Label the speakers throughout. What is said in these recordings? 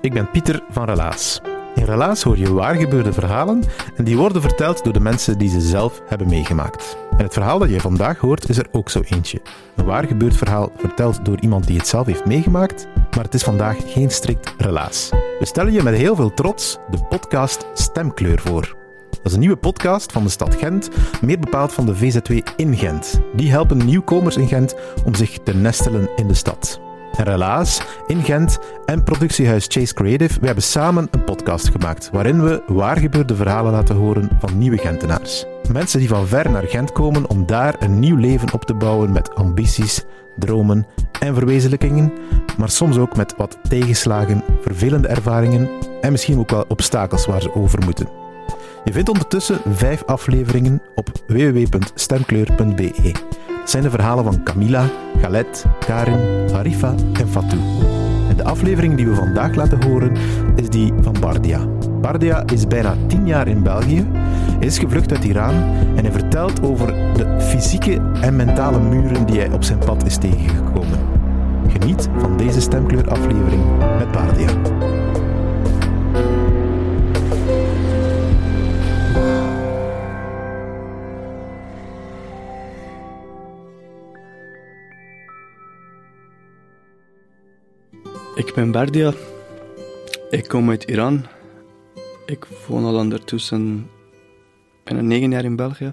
Speaker 1: Ik ben Pieter van Relaas. In Relaas hoor je waar gebeurde verhalen en die worden verteld door de mensen die ze zelf hebben meegemaakt. En het verhaal dat je vandaag hoort is er ook zo eentje. Een waar gebeurd verhaal verteld door iemand die het zelf heeft meegemaakt, maar het is vandaag geen strikt Relaas. We stellen je met heel veel trots de podcast Stemkleur voor. Dat is een nieuwe podcast van de stad Gent, meer bepaald van de VZW in Gent. Die helpen nieuwkomers in Gent om zich te nestelen in de stad. En Relaas in Gent en productiehuis Chase Creative, we hebben samen een podcast gemaakt waarin we waar gebeurde verhalen laten horen van nieuwe Gentenaars. Mensen die van ver naar Gent komen om daar een nieuw leven op te bouwen met ambities, dromen en verwezenlijkingen, maar soms ook met wat tegenslagen, vervelende ervaringen en misschien ook wel obstakels waar ze over moeten. Je vindt ondertussen vijf afleveringen op www.stemkleur.be. Zijn de verhalen van Camilla, Galet, Karin, Harifa en Fatou. En de aflevering die we vandaag laten horen is die van Bardia. Bardia is bijna tien jaar in België, is gevlucht uit Iran en hij vertelt over de fysieke en mentale muren die hij op zijn pad is tegengekomen. Geniet van deze stemkleuraflevering met Bardia.
Speaker 2: Ben Bardia. Ik kom uit Iran. Ik woon al ondertussen bijna negen jaar in België.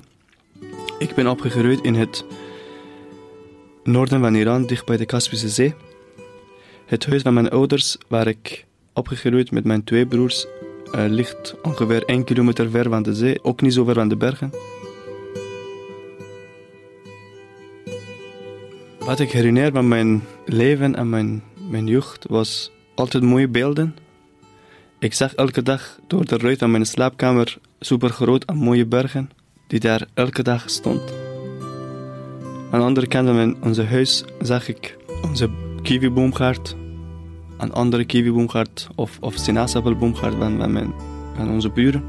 Speaker 2: Ik ben opgegroeid in het noorden van Iran, dicht bij de Kaspische Zee. Het huis van mijn ouders, waar ik opgegroeid met mijn twee broers, eh, ligt ongeveer 1 kilometer ver van de zee, ook niet zo ver van de bergen. Wat ik herinner van mijn leven en mijn, mijn jeugd was altijd mooie beelden. Ik zag elke dag door de ruit van mijn slaapkamer super groot en mooie bergen die daar elke dag stond. Aan de andere kant van onze huis zag ik onze kiwiboomgaard, een andere kiwiboomgaard of, of sinaasappelboomgaard van, van, mijn, van onze buren.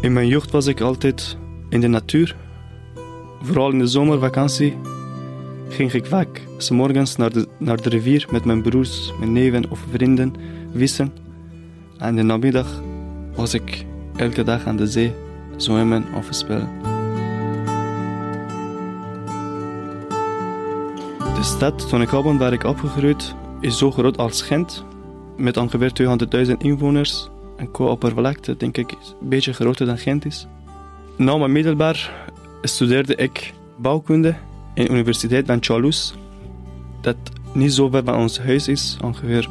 Speaker 2: In mijn jeugd was ik altijd in de natuur. Vooral in de zomervakantie ging ik vaak s morgens naar de, naar de rivier met mijn broers, mijn neven of vrienden vissen. En de namiddag was ik elke dag aan de zee zwemmen of spelen. De stad ben waar ik opgegroeid is zo groot als Gent, met ongeveer 200.000 inwoners. En qua oppervlakte denk ik een beetje groter dan Gent is. Na mijn middelbaar studeerde ik bouwkunde in Universiteit van Toulouse, dat niet zo ver van ons huis is, ongeveer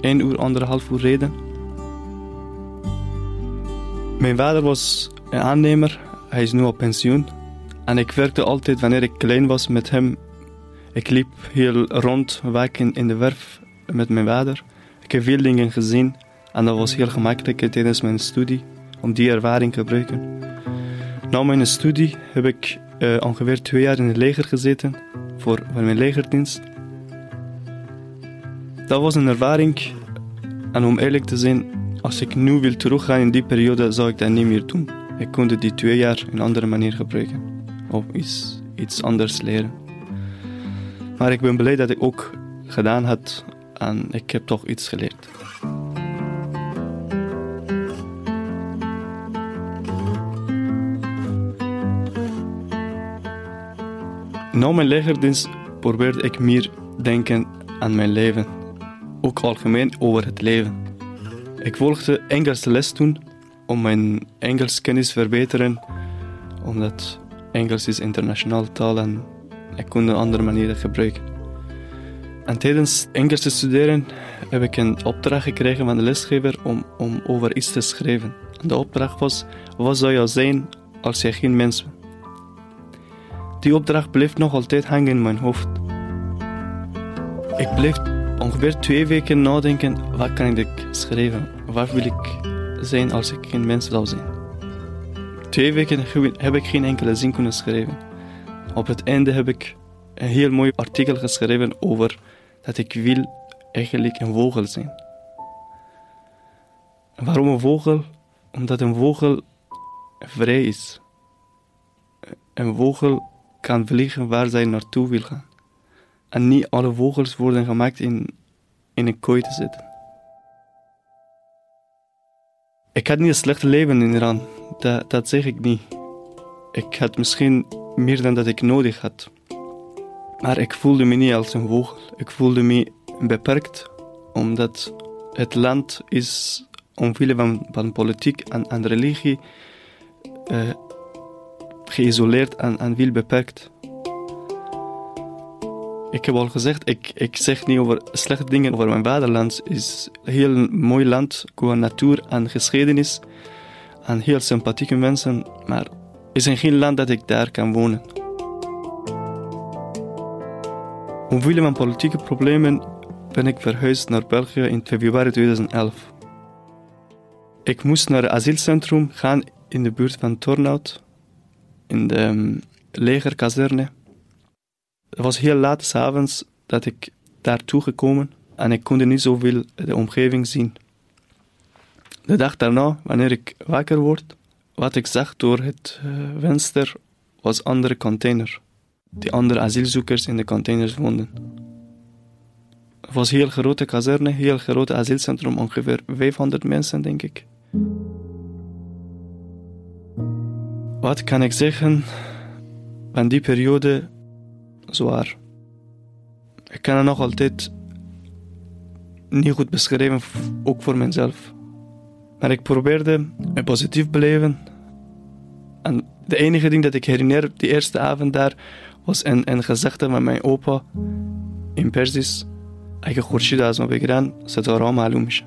Speaker 2: 1 uur, anderhalf uur rijden. Mijn vader was een aannemer, hij is nu op pensioen. En ik werkte altijd wanneer ik klein was met hem. Ik liep heel rond, vaak in, in de werf met mijn vader. Ik heb veel dingen gezien en dat was heel gemakkelijk tijdens mijn studie om die ervaring te gebruiken. Na mijn studie heb ik eh, ongeveer twee jaar in het leger gezeten voor, voor mijn legerdienst. Dat was een ervaring en om eerlijk te zijn, als ik nu wil teruggaan in die periode, zou ik dat niet meer doen. Ik kon die twee jaar een andere manier gebruiken of iets, iets anders leren. Maar ik ben blij dat ik ook gedaan had en ik heb toch iets geleerd. Na mijn legerdienst probeerde ik meer denken aan mijn leven. ook algemeen over het leven. Ik volgde Engelse les toen om mijn Engels kennis te verbeteren, omdat Engels is internationale taal en ik kon een andere manieren gebruiken. En tijdens Engels te studeren heb ik een opdracht gekregen van de lesgever om, om over iets te schrijven. En de opdracht was, wat zou je zijn als je geen mens bent? Die opdracht bleef nog altijd hangen in mijn hoofd. Ik bleef ongeveer twee weken nadenken, wat kan ik schrijven? Wat wil ik zijn als ik geen mens zou zijn? Twee weken heb ik geen enkele zin kunnen schrijven. Op het einde heb ik een heel mooi artikel geschreven over dat ik wil eigenlijk een vogel zijn. waarom een vogel? Omdat een vogel vrij is. Een vogel kan vliegen waar zij naartoe wil gaan. En niet alle vogels worden gemaakt in, in een kooi te zitten. Ik had niet een slecht leven in Iran, dat, zeg ik niet. Ik had misschien meer dan dat ik nodig had. Maar ik voelde me niet als een vogel. Ik voelde me beperkt, omdat het land is omwille van, van politiek en, religie uh, geïsoleerd en, en veel beperkt. Ik heb al gezegd, ik, ik zeg niet over slechte dingen over mijn vaderland. Het is een heel mooi land qua natuur en geschiedenis. En heel sympathieke mensen. Maar het is geen land dat ik daar kan wonen. Omwille van politieke problemen ben ik verhuisd naar België in februari 2011. Ik moest naar het asielcentrum gaan in de buurt van Tornout, in de um, legerkazerne. Het was heel laat s'avonds dat ik daartoe gekomen en ik kon niet zoveel de omgeving zien. De dag daarna, wanneer ik wakker word, wat ik zag door het uh, venster was andere container. Die andere asielzoekers in de containers woonden. Het was een heel grote kazerne, heel groot asielcentrum, ongeveer 500 mensen, denk ik. Wat kan ik zeggen van die periode zwaar. Ik kan het nog altijd niet goed beschrijven, ook voor mezelf. Maar ik probeerde het positief beleven. En de enige ding dat ik herinner, die eerste avond daar, was een, een gezegde van mijn opa in Persisch. اگه خورشید از ما بگیرن ستاره معلوم میشن.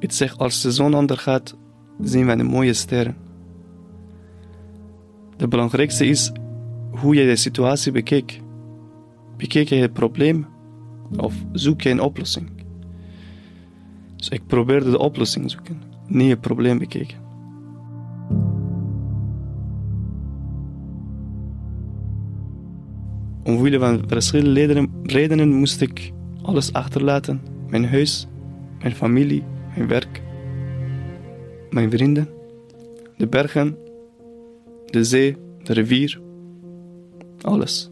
Speaker 2: Het zegt als de zon ondergaat, zien we de mooie sterren. De belangrijkste is hoe je de situatie bekijkt. Bekijk je het probleem of zoek je een oplossing? Dus ik probeerde de oplossing zoeken, niet het probleem bekijken. Omwille van verschillende redenen moest ik alles achterlaten: mijn huis, mijn familie, mijn werk, mijn vrienden, de bergen, de zee, de rivier, alles.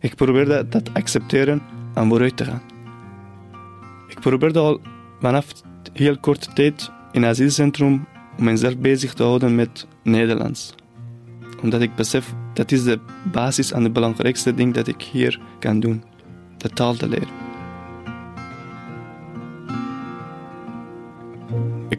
Speaker 2: Ik probeerde dat te accepteren en vooruit te gaan. Ik probeerde al vanaf heel korte tijd in een asielcentrum om mezelf bezig te houden met Nederlands. Omdat ik besef dat is de basis en het belangrijkste ding dat ik hier kan doen. De taal te leren.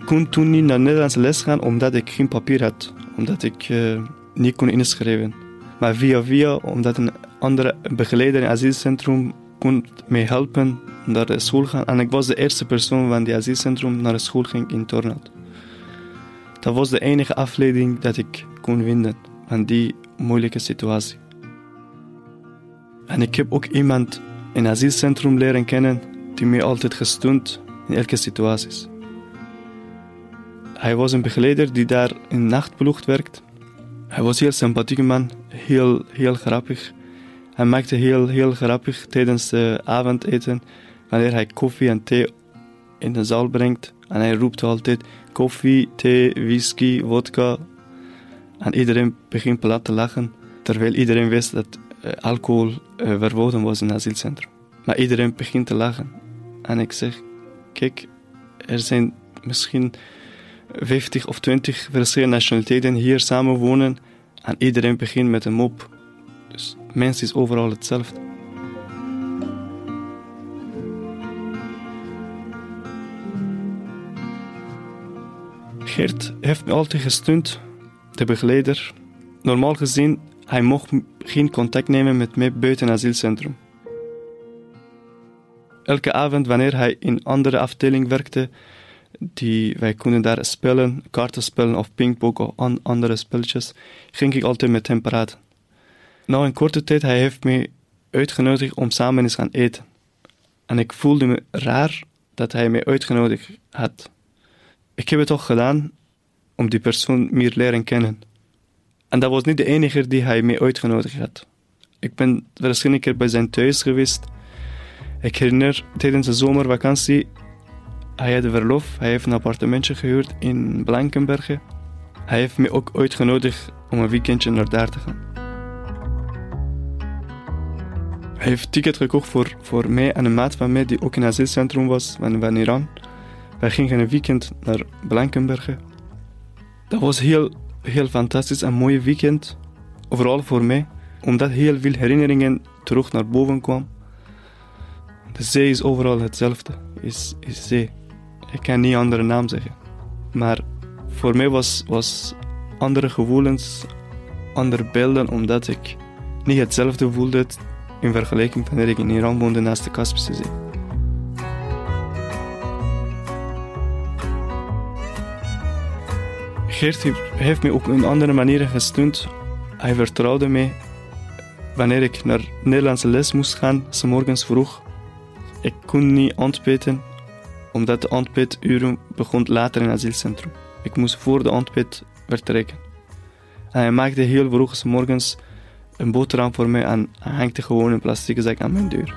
Speaker 2: Kon toen niet naar Nederlands les gaan omdat ik geen papier had. Omdat ik uh, niet kon inschrijven. Maar via via, omdat een andere begeleider in het asielcentrum kon mij helpen naar de school gaan. En ik was de eerste persoon van het asielcentrum naar de school ging in Tornhout. Dat was de enige afleiding dat ik kon vinden van die moeilijke situatie. En ik heb ook iemand in het asielcentrum leren kennen die mij altijd gesteund in elke situatie. Hij was een begeleider die daar in nachtploeg werkt. Hij was een heel sympathieke man, heel, heel grappig. Hij maakte heel, heel grappig tijdens de avondeten, wanneer hij koffie en thee in de zaal brengt. En hij roept altijd koffie, thee, whisky, vodka. En iedereen begint plat te lachen, terwijl iedereen wist dat uh, alcohol uh, verboden was in het asielcentrum. Maar iedereen begint te lachen. En ik zeg, kijk, er zijn misschien 50 of 20 verschillende nationaliteiten hier samenwonen en iedereen begint met een mop. Dus mens is overal hetzelfde. Geert heeft me altijd gesteund, de begeleider. Normaal gezien, hij mocht geen contact nemen met mij buiten asielcentrum. Elke avond wanneer hij in andere afdeling werkte, die, wij konden daar spelen, kaarten spelen of pingpong of an- andere spelletjes, ging ik altijd met hem praten. Na een korte tijd, hij heeft me uitgenodigd om samen eens gaan eten. En ik voelde me raar dat hij mij uitgenodigd had. Ik heb het toch gedaan om die persoon meer leren kennen. En dat was niet de enige die hij mij uitgenodigd had. Ik ben verschillende keer bij zijn thuis geweest. Ik herinner tijdens de zomervakantie, hij had verlof, hij heeft een appartementje gehuurd in Blankenbergen. Hij heeft me ook uitgenodigd om een weekendje naar daar te gaan. Hij heeft ticket gekocht voor, voor mij en een maat van mij die ook in het asielcentrum was, van, van Iran. Wij gingen een weekend naar Blankenbergen. Dat was heel, heel fantastisch en mooi weekend. Vooral voor mij, omdat heel veel herinneringen terug naar boven kwamen. De zee is overal hetzelfde, is, is zee. Ik kan niet andere naam zeggen. Maar voor mij was, was andere gevoelens, andere beelden, omdat ik niet hetzelfde voelde in vergelijking wanneer ik in Iran woonde naast de Kaspische Zee. Geert heeft me ook op andere manieren gesteund. Hij vertrouwde mij wanneer ik naar Nederlandse les moest gaan, s morgens vroeg. Ik kon niet ontbeten, omdat de ontbijturen begon later in het asielcentrum. Ik moest voor de ontbijt vertrekken. En hij maakte heel vroeg morgens een boterham voor mij en hangte gewoon een plastic zak aan mijn deur.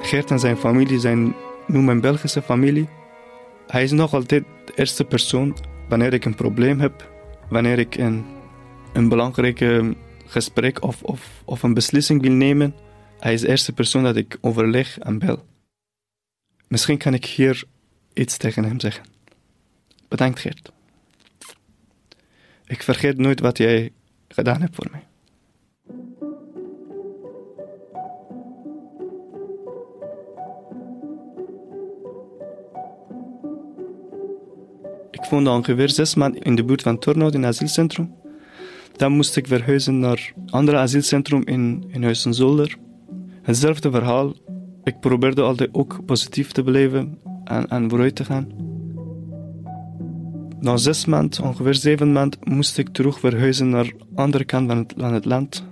Speaker 2: Geert en zijn familie zijn nu mijn Belgische familie. Hij is nog altijd de eerste persoon wanneer ik een probleem heb, wanneer ik een, een belangrijk gesprek of, of, of een beslissing wil nemen. Hij is de eerste persoon dat ik overleg en bel. Misschien kan ik hier iets tegen hem zeggen. Bedankt Geert. Ik vergeet nooit wat jij gedaan hebt voor mij. Ik woonde ongeveer zes maanden in de buurt van Turnhout in het asielcentrum. Dan moest ik verhuizen naar een ander asielcentrum in, in Huizenzolder. Hetzelfde verhaal. Ik probeerde altijd ook positief te blijven en, en vooruit te gaan. Na zes maanden, ongeveer zeven maanden, moest ik terug verhuizen naar de andere kant van het, land.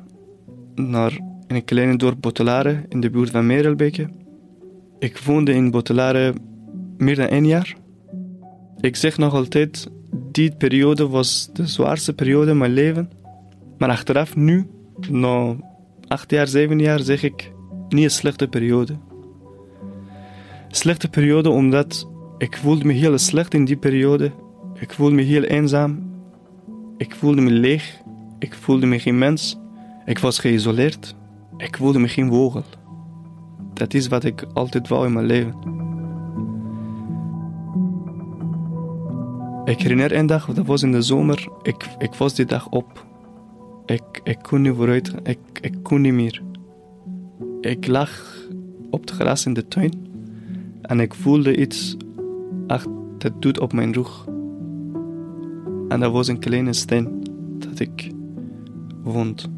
Speaker 2: Naar een kleine dorp Botelare in de buurt van Merelbeke. Ik woonde in Botelare meer dan één jaar. Ik zeg nog altijd, die periode was de zwaarste periode in mijn leven. Maar achteraf nu, na acht jaar, zeven jaar, zeg ik, niet een slechte periode. Slechte periode omdat ik voelde me heel slecht in die periode. Ik voelde me heel eenzaam. Ik voelde me leeg. Ik voelde me geen mens. Ik was geïsoleerd. Ik voelde me geen vogel. Dat is wat ik altijd wou in mijn leven. Ik herinner een dag, dat was in de zomer, ik, ik was die dag op. Ik, ik kon niet vooruit, ik, ik kon niet meer. Ik lag op het gras in de tuin en ik voelde iets, ach, dat doet op mijn rug. En dat was een kleine steen dat ik vond.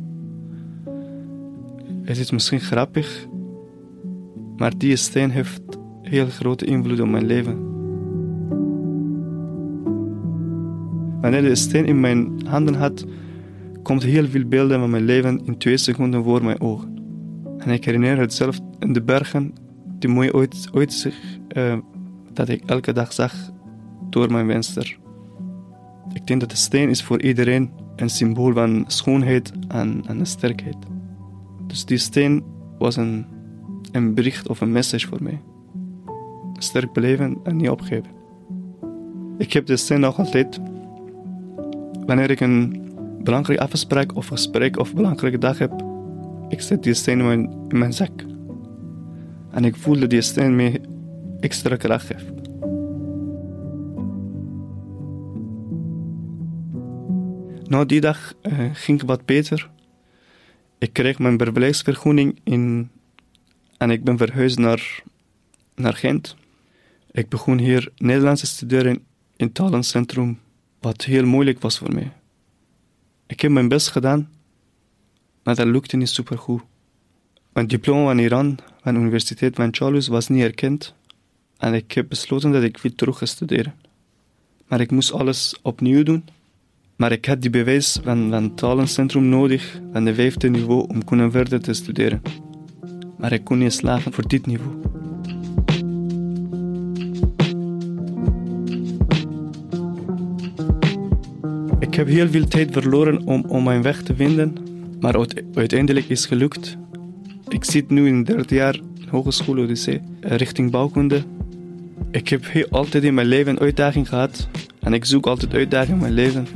Speaker 2: Het is misschien grappig, maar die steen heeft heel grote invloed op mijn leven. Wanneer de steen in mijn handen had, komt heel veel beelden van mijn leven in twee seconden voor mijn ogen. En ik herinner het zelf in de bergen, die mooie uitzicht uh, dat ik elke dag zag door mijn venster. Ik denk dat de steen is voor iedereen een symbool van schoonheid en, en sterkheid. Dus die steen was een, een bericht of een message voor mij. Sterk beleven en niet opgeven. Ik heb de steen nog altijd. Wanneer ik een belangrijke afspraak of gesprek of belangrijke dag heb, ik zet die steen in mijn, zak. En ik voel dat die steen mij extra kracht geeft. Na die dag uh, ging wat beter. Ik kreeg mijn verblijfsvergunning in, en ik ben verhuisd naar, naar Gent. Ik begon hier Nederlands te studeren in het talencentrum, wat heel moeilijk was voor mij. Ik heb mijn best gedaan, maar dat lukte niet supergoed. Mijn diploma van Iran, van de Universiteit van Charles, was niet erkend en ik heb besloten dat ik wil terug gaan studeren. Maar ik moest alles opnieuw doen. Maar ik had die bewijs van, het talencentrum nodig, van de vijfde niveau, om kunnen verder te studeren. Maar ik kon niet slagen voor dit niveau. Ik heb heel veel tijd verloren om, om mijn weg te vinden, maar uite- uiteindelijk is het gelukt. Ik zit nu in het derde jaar Hogeschool Odyssee, eh, richting bouwkunde. Ik heb heel, altijd in mijn leven uitdaging gehad en ik zoek altijd uitdaging in mijn leven.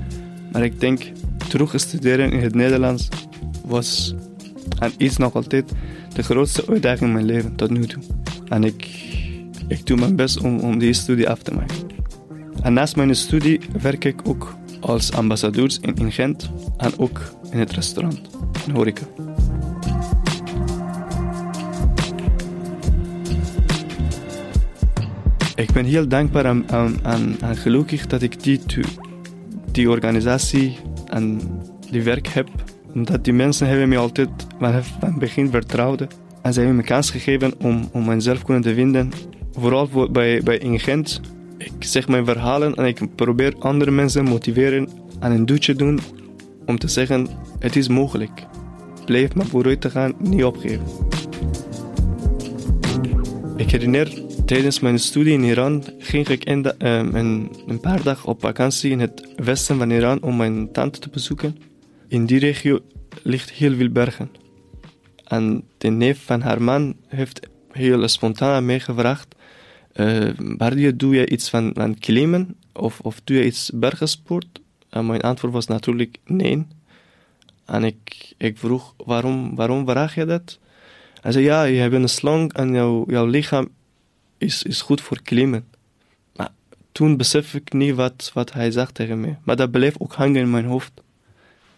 Speaker 2: Maar ik denk, terug studeren in het Nederlands was en is nog altijd de grootste uitdaging in mijn leven tot nu toe. En ik, ik doe mijn best om, om die studie af te maken. En naast mijn studie werk ik ook als ambassadeur in, in Gent en ook in het restaurant, in horeca. Ik ben heel dankbaar en, gelukkig dat ik die, die organisatie en die werk heb. Omdat die mensen hebben me altijd vanaf het begin vertrouwd. En ze hebben me kans gegeven om, om mezelf kunnen te vinden. Vooral voor- bij, bij in Gent. Ik zeg mijn verhalen en ik probeer andere mensen motiveren en een duwtje doen om te zeggen, het is mogelijk. Blijf maar vooruit te gaan, niet opgeven. Ik herinner, tijdens mijn studie in Iran ging ik in ehm, een, een paar dagen op vakantie in het westen van Iran om mijn tante te bezoeken. In die regio ligt heel veel bergen. En de neef van haar man heeft heel spontaan aan Bardia, doe je iets van, van klimmen of, of doe je iets bergensport? En mijn antwoord was natuurlijk nee. En ik, ik vroeg: waarom, waarom vraag je dat? Hij zei, ja, je hebt een slang en jouw, jouw lichaam is, is goed voor klimmen. Maar toen besef ik niet wat, wat hij zag tegen mij. Maar dat bleef ook hangen in mijn hoofd.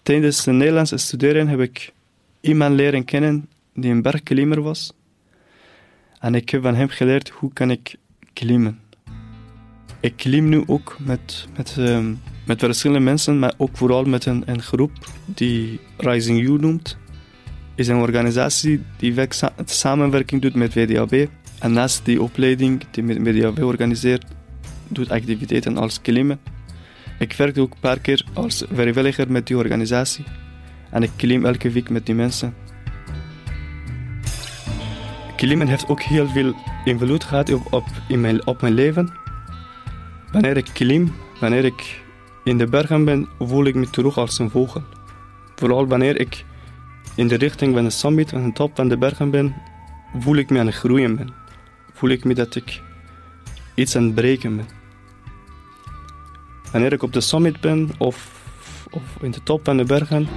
Speaker 2: Tijdens het Nederlands studeren heb ik iemand leren kennen die een bergklimmer was. En ik heb van hem geleerd hoe kan ik klimmen. Ik klim nu ook met, met, ehm, met verschillende mensen, maar ook vooral met een, een groep die Rising You noemt is een organisatie die werk- sa- samenwerking doet met VDAB. En naast die opleiding die met VDAB organiseert, doet activiteiten als klimmen. Ik werk ook een paar keer als vrijwilliger met die organisatie. En ik klim elke week met die mensen. Klimmen heeft ook heel veel invloed gehad op, op, in mijn, op mijn leven. Wanneer ik klim, wanneer ik in de bergen ben, voel ik me terug als een vogel. Vooral wanneer ik in de richting van de summit, van de top van de bergen ben, voel ik me aan het groeien ben. Voel ik me dat ik iets aan het breken ben. Wanneer ik op de summit ben of, of in de top van de bergen,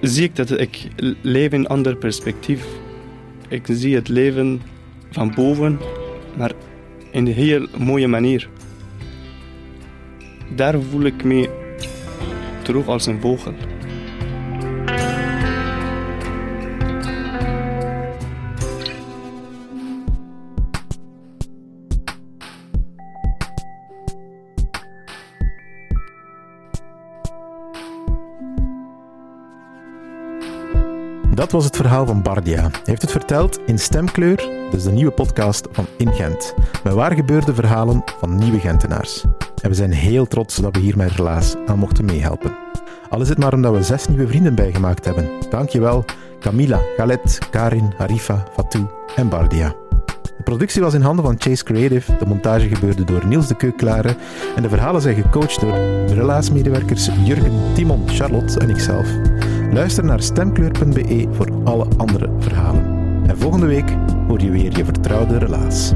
Speaker 2: zie ik dat ik leef in een ander perspectief. Ik zie het leven van boven, maar in een heel mooie manier. Daar voel ik me terug als een vogel.
Speaker 1: Dat was het verhaal van Bardia. Hij heeft het verteld in Stemkleur, dus de nieuwe podcast van In Gent. Met waar gebeurde verhalen van nieuwe Gentenaars. En we zijn heel trots dat we hier met Relaas aan mochten meehelpen. Al is het maar omdat we zes nieuwe vrienden bijgemaakt hebben. Dankjewel Camila, Galet, Karin, Harifa, Fatou en Bardia. De productie was in handen van Chase Creative, de montage gebeurde door Niels de Keuklare en de verhalen zijn gecoacht door de Relaas-medewerkers Jurgen, Timon, Charlotte en ikzelf. Luister naar stemkleur.be voor alle andere verhalen. En volgende week hoor je weer je vertrouwde relaas.